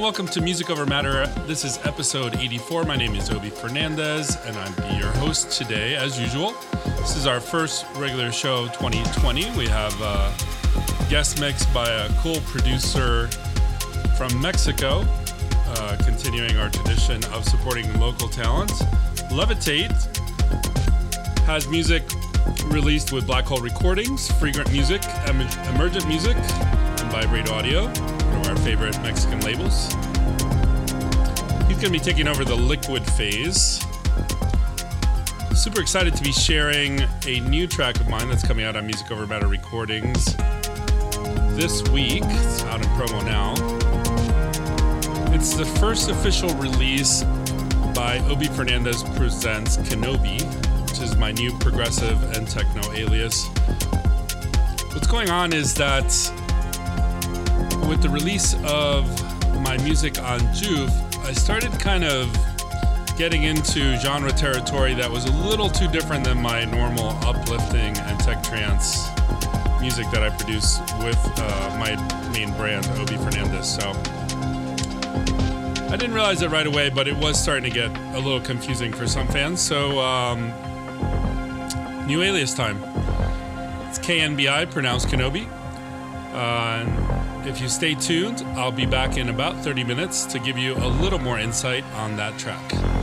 And welcome to Music Over Matter. This is episode 84. My name is Obi Fernandez and I'm your host today, as usual. This is our first regular show 2020. We have a guest mix by a cool producer from Mexico, uh, continuing our tradition of supporting local talent. Levitate has music released with Black Hole Recordings, Fragrant Music, Em- Emergent Music, and Vibrate Audio, our favorite Mexican labels. He's going to be taking over the liquid phase. Super excited to be sharing a new track of mine that's coming out on Music Over Matter Recordings this week. It's out in promo now. It's the first official release by Obi Fernandez Presents Kenobi, which is my new progressive and techno alias. What's going on is that with the release of my music on Juve, I started kind of getting into genre territory that was a little too different than my normal uplifting and tech trance music that I produce with uh, my main brand, Obi Fernandez. So I didn't realize it right away, but it was starting to get a little confusing for some fans. So, um, new alias time. It's KNBI, pronounced Kenobi. Uh, if you stay tuned, I'll be back in about 30 minutes to give you a little more insight on that track.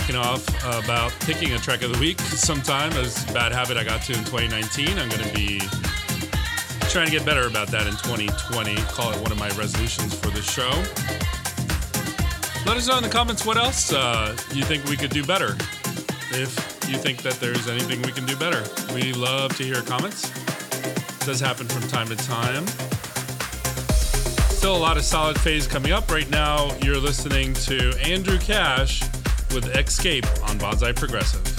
Slacking off about picking a track of the week sometime as bad habit I got to in 2019. I'm going to be trying to get better about that in 2020. Call it one of my resolutions for the show. Let us know in the comments what else uh, you think we could do better. If you think that there's anything we can do better, we love to hear comments. It does happen from time to time. Still a lot of solid phase coming up. Right now, you're listening to Andrew Cash with Escape on Bonsai Progressive.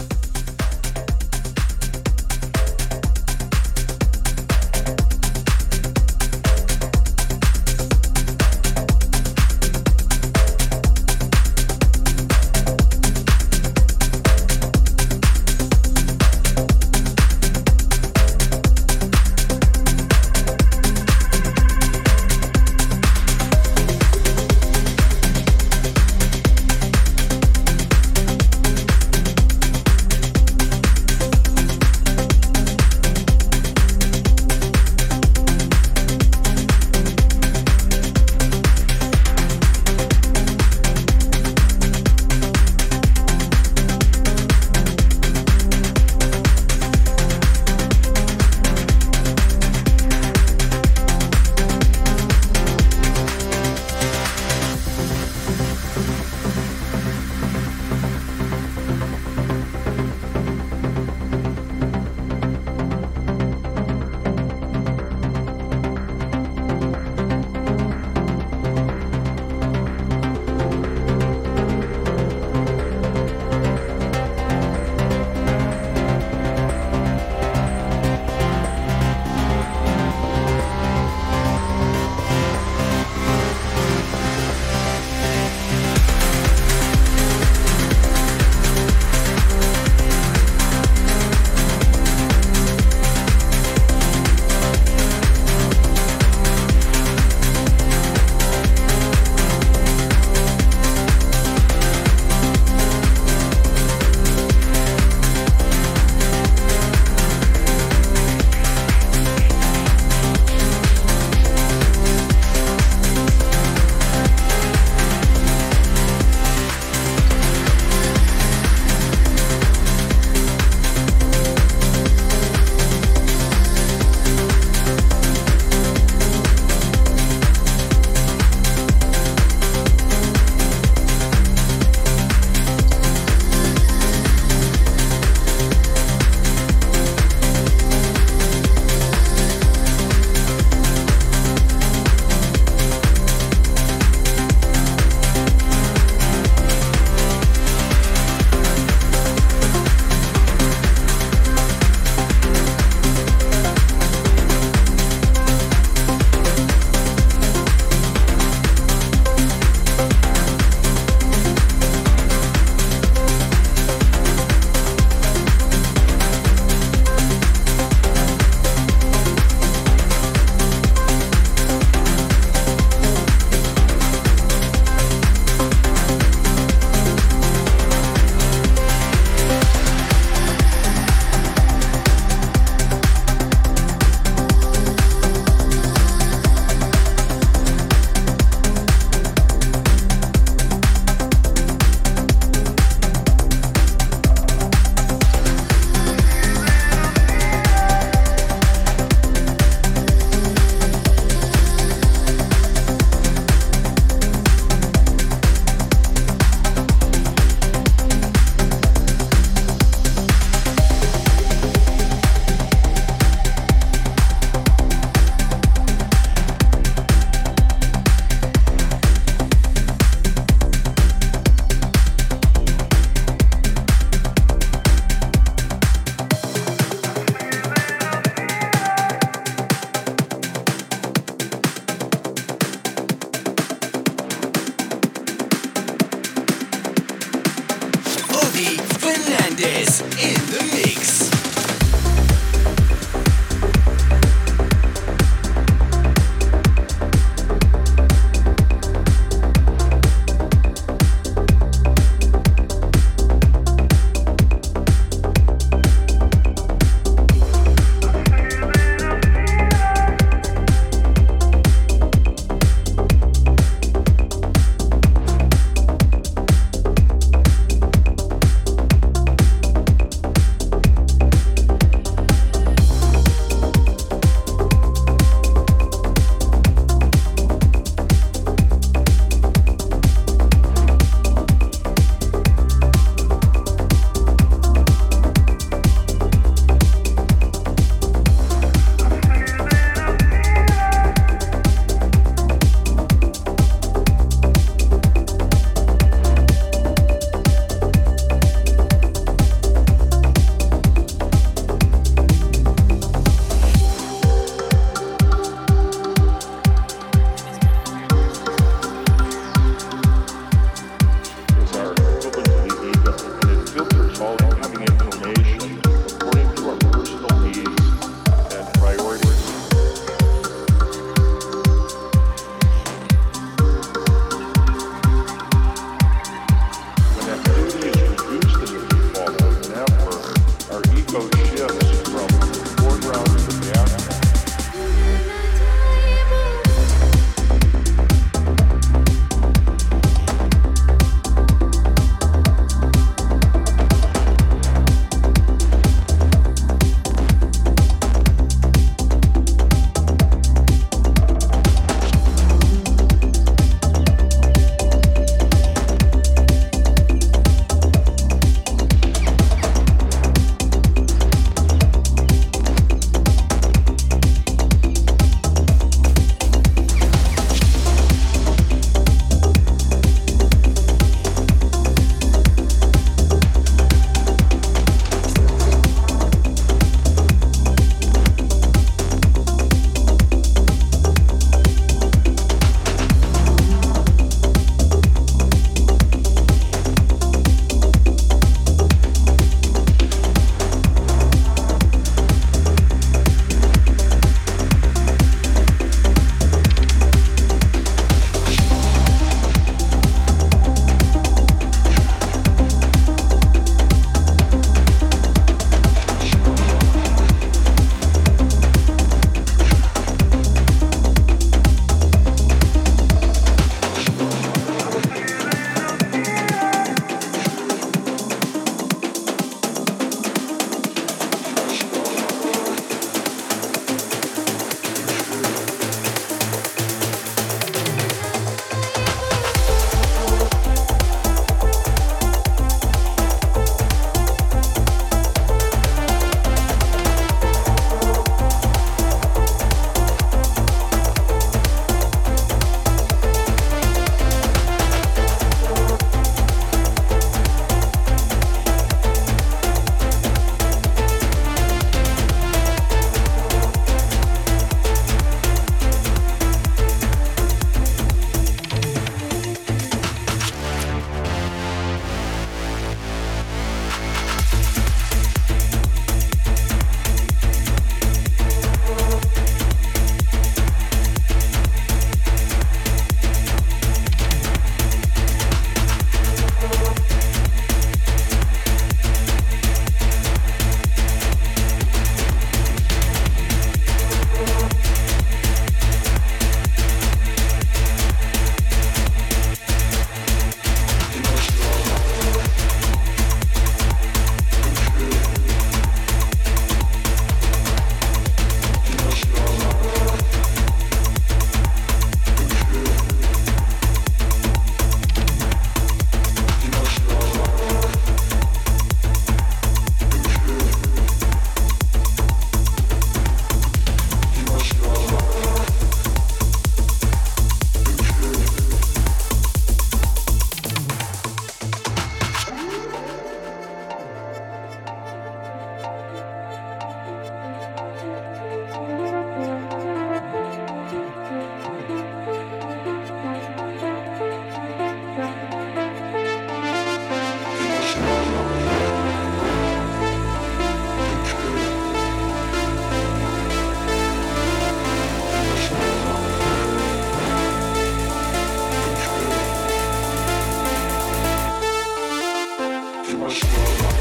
Show.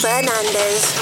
Fernandez.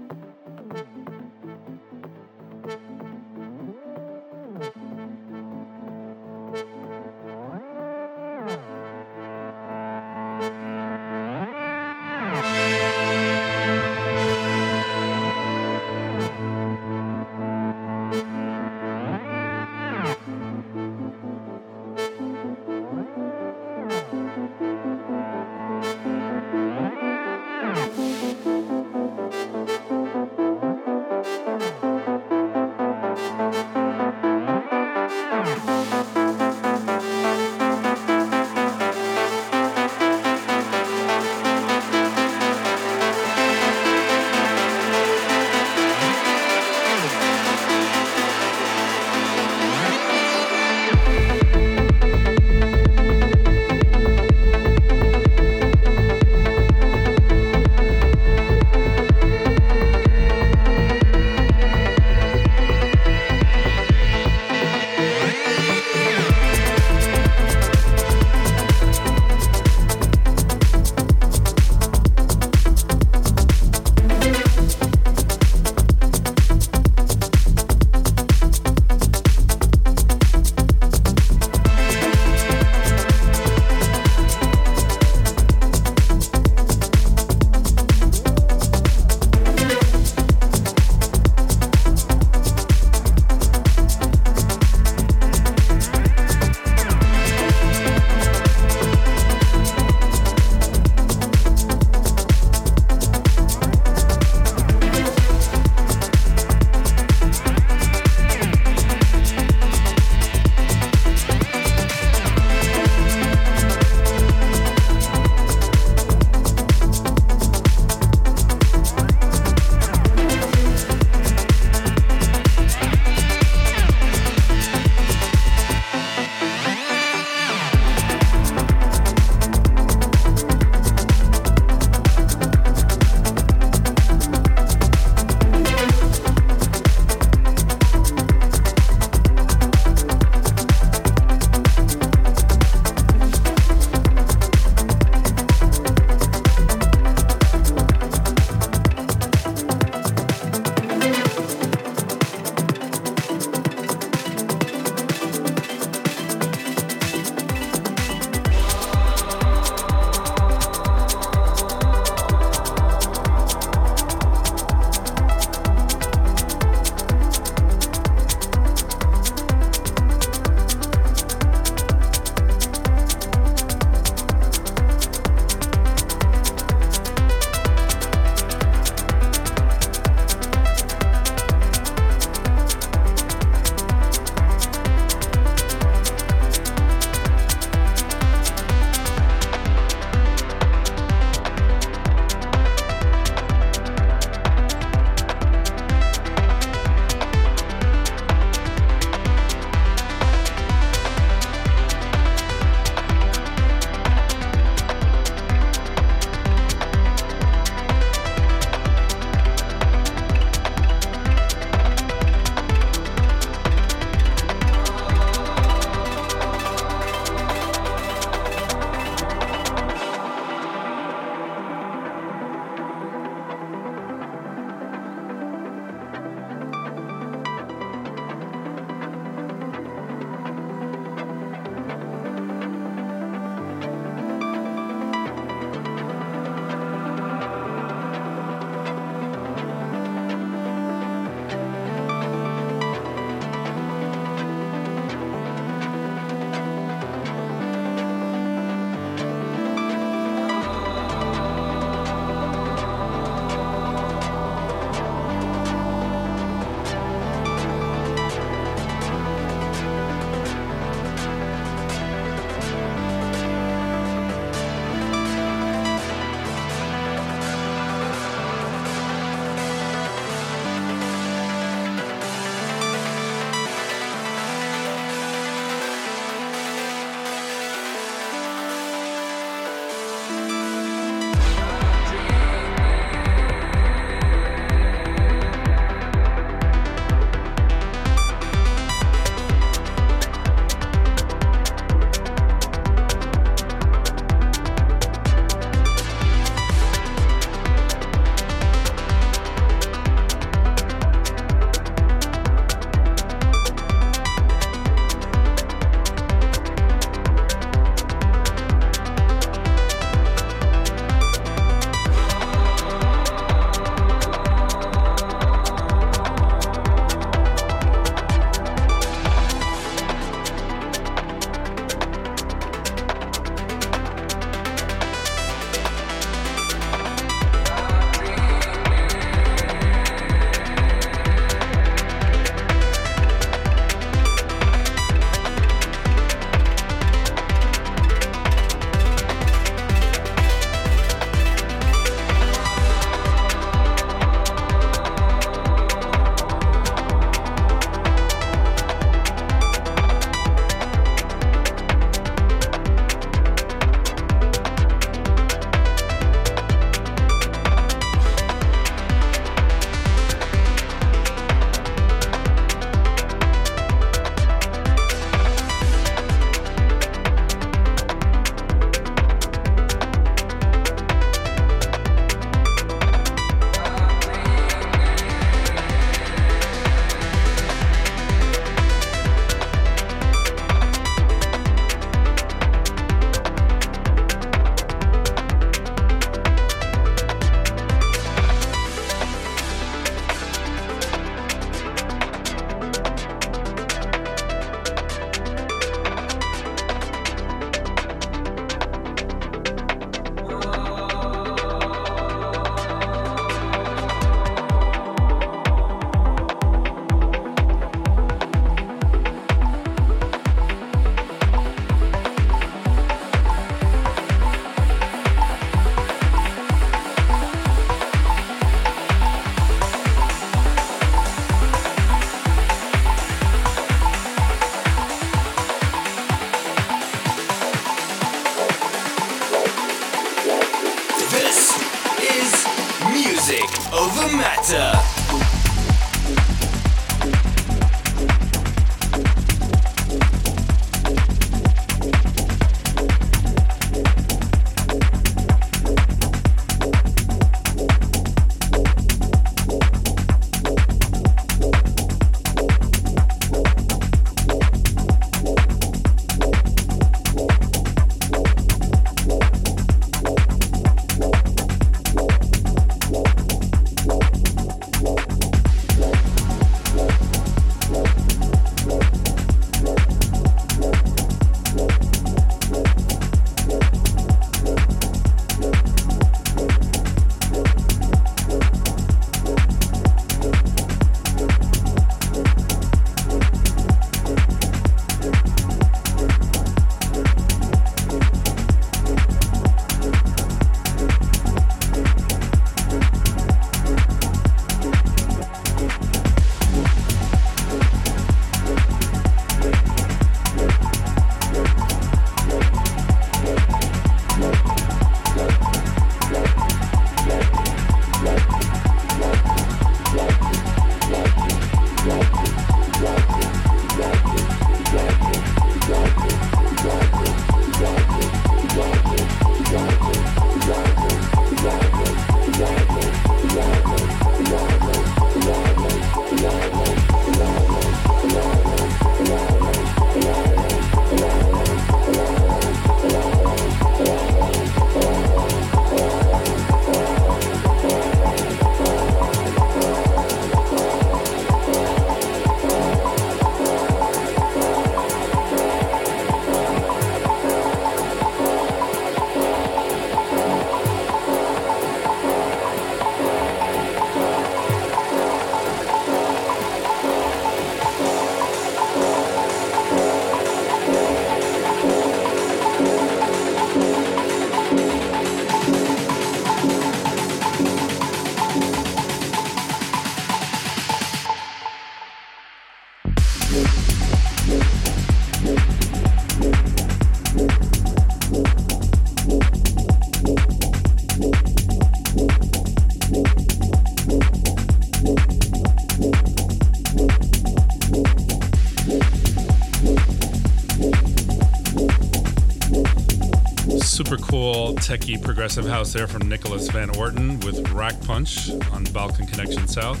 Techie progressive house there from Nicholas Van Orton with Rack Punch on Balkan Connection South.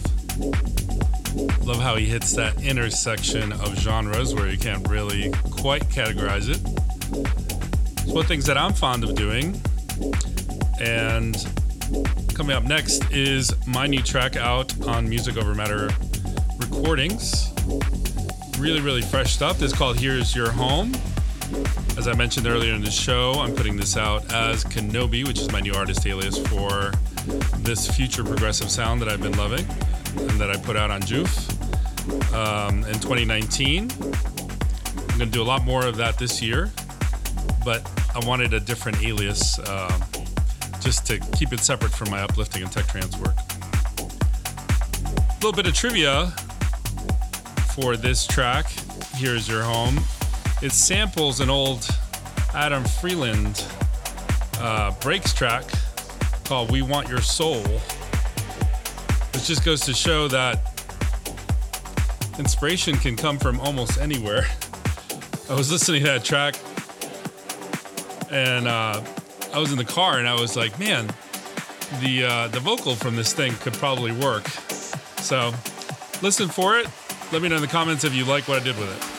Love how he hits that intersection of genres where you can't really quite categorize it. It's one of things that I'm fond of doing. And coming up next is my new track out on Music Over Matter Recordings. Really, really fresh stuff. It's called Here's Your Home. As I mentioned earlier in the show, I'm putting this out as Kenobi, which is my new artist alias for this future progressive sound that I've been loving and that I put out on Joof um, in 2019. I'm going to do a lot more of that this year, but I wanted a different alias uh, just to keep it separate from my uplifting and tech trance work. A little bit of trivia for this track. Here's your home. It samples an old Adam Freeland uh, breaks track called We Want Your Soul, which just goes to show that inspiration can come from almost anywhere. I was listening to that track and uh, I was in the car and I was like, man, the uh, the vocal from this thing could probably work. So listen for it. Let me know in the comments if you like what I did with it.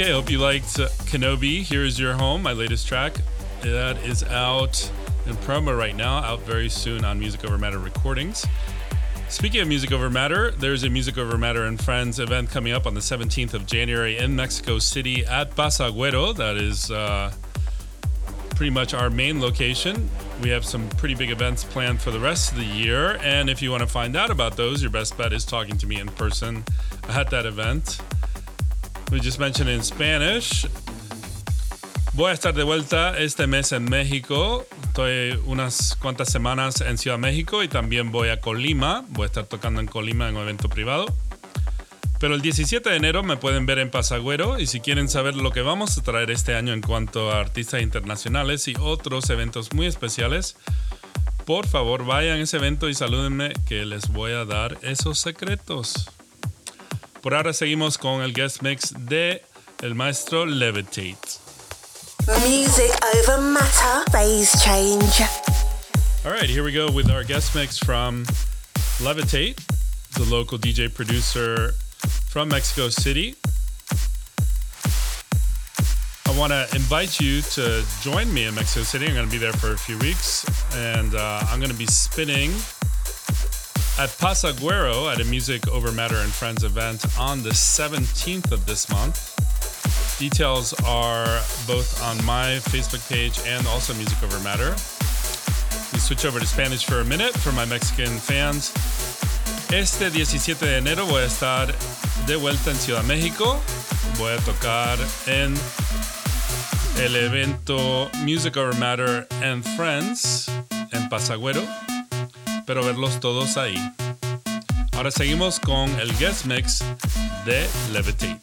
Okay, hope you liked Kenobi. Here's Your Home, my latest track. That is out in promo right now, out very soon on Music Over Matter Recordings. Speaking of Music Over Matter, there's a Music Over Matter and Friends event coming up on the 17th of January in Mexico City at Pasagüero. That is uh, pretty much our main location. We have some pretty big events planned for the rest of the year. And if you want to find out about those, your best bet is talking to me in person at that event. We just mentioned in Spanish. Voy a estar de vuelta este mes en México. Estoy unas cuantas semanas en Ciudad México y también voy a Colima. Voy a estar tocando en Colima en un evento privado. Pero el 17 de enero me pueden ver en Pasagüero y si quieren saber lo que vamos a traer este año en cuanto a artistas internacionales y otros eventos muy especiales, por favor vayan a ese evento y salúdenme que les voy a dar esos secretos. Por ahora seguimos con el guest mix de el maestro Levitate. Music over matter, phase change. All right, here we go with our guest mix from Levitate, the local DJ producer from Mexico City. I want to invite you to join me in Mexico City. I'm going to be there for a few weeks, and uh, I'm going to be spinning at Pasagüero at a Music Over Matter and Friends event on the 17th of this month. Details are both on my Facebook page and also Music Over Matter. We switch over to Spanish for a minute for my Mexican fans. Este 17 de enero voy a estar de vuelta en Ciudad México. Voy a tocar en el evento Music Over Matter and Friends en Pasagüero espero verlos todos ahí. Ahora seguimos con el guest mix de Levitate.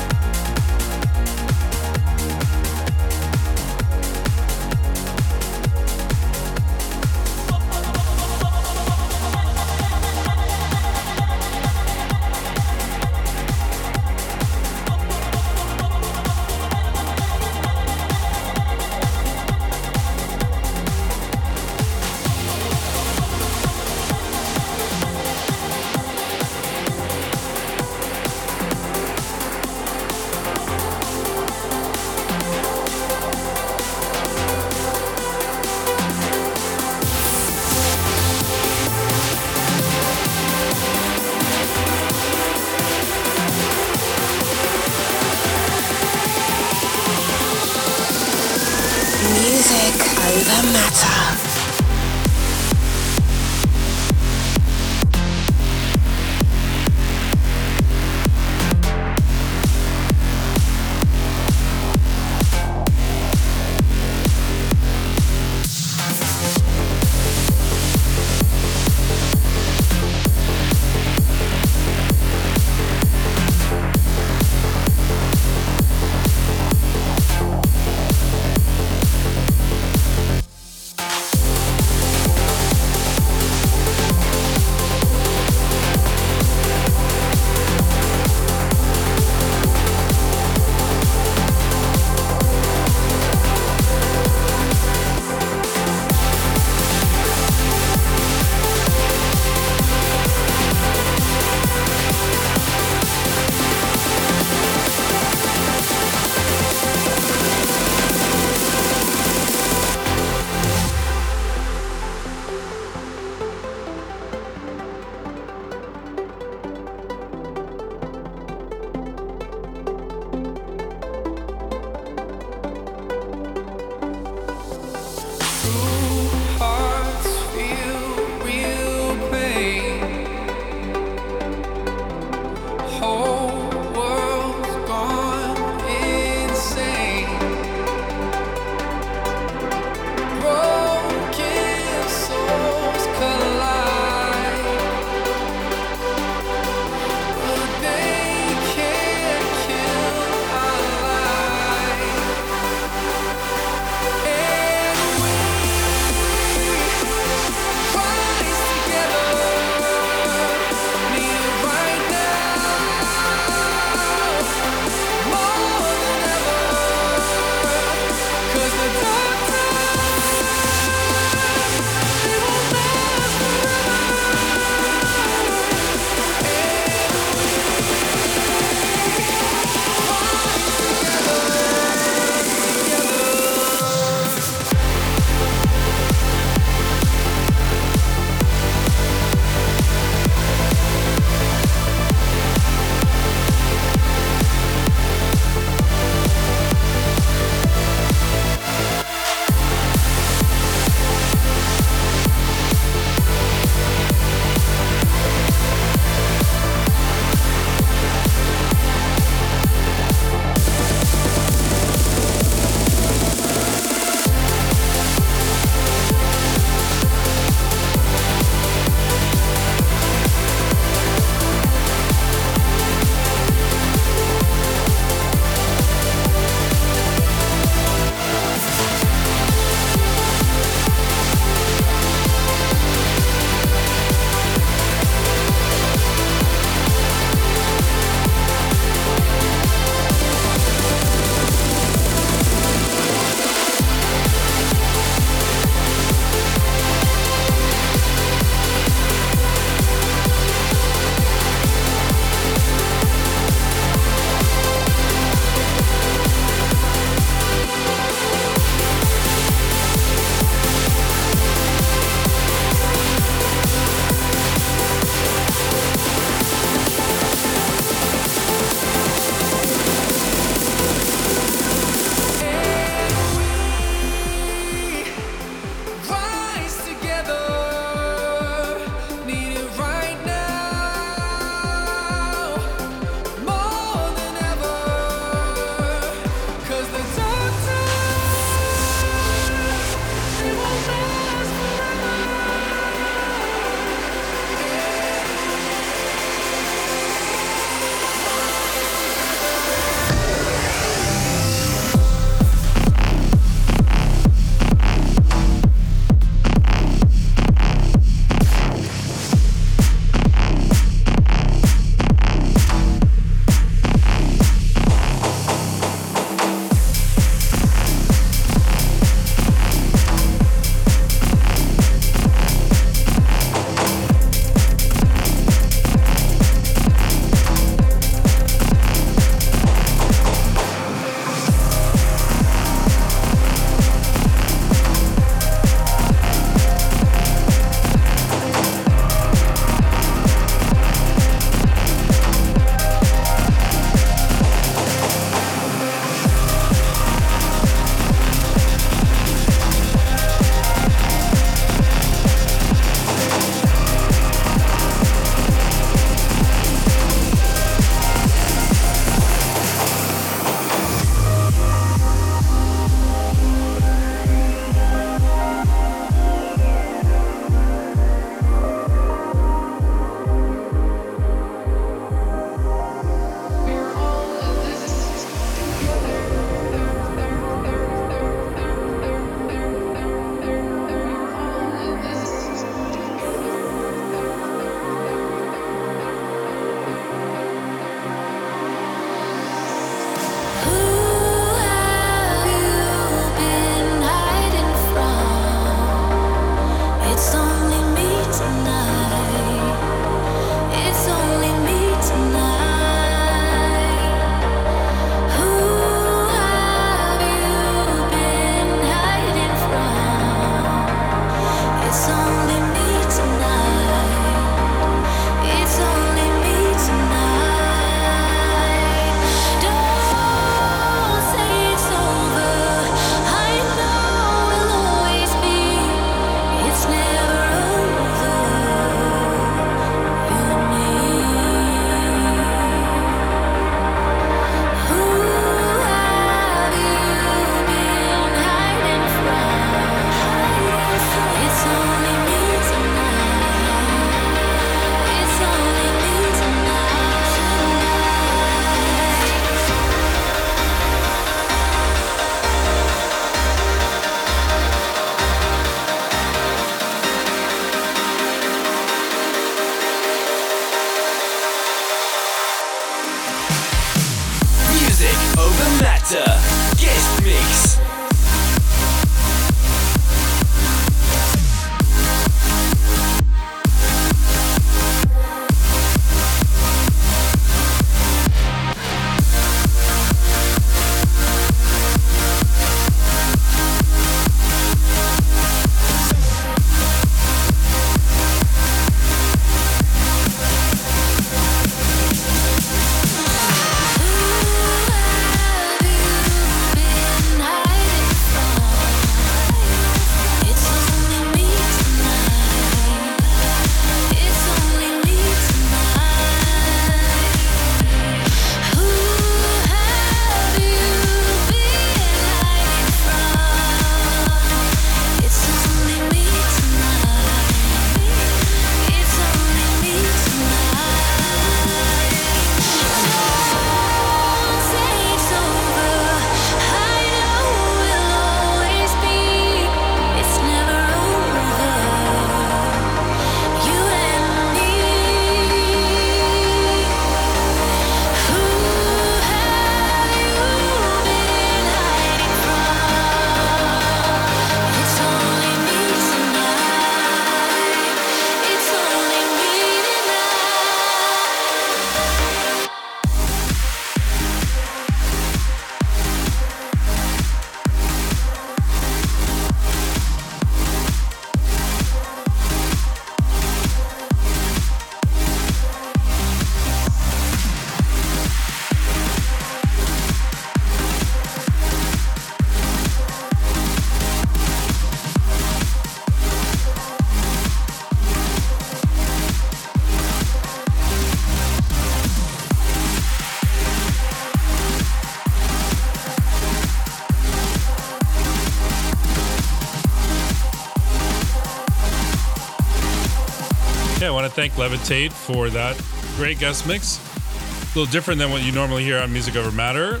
Thank Levitate for that great guest mix. A little different than what you normally hear on Music Over Matter.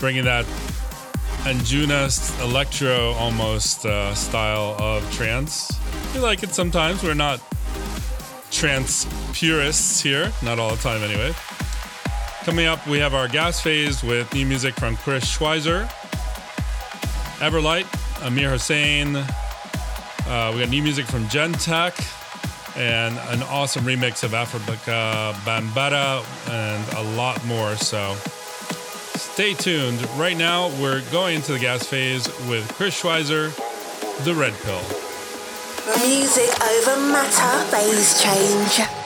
Bringing that Anjuna electro almost uh, style of trance. We like it sometimes. We're not trance purists here, not all the time anyway. Coming up, we have our gas phase with new music from Chris Schweizer, Everlight, Amir Hussain. Uh, we got new music from Gentech and an awesome remix of Afrika Bambaataa and a lot more. So stay tuned. Right now, we're going into the gas phase with Chris Schweizer, The Red Pill. Music over matter, phase change.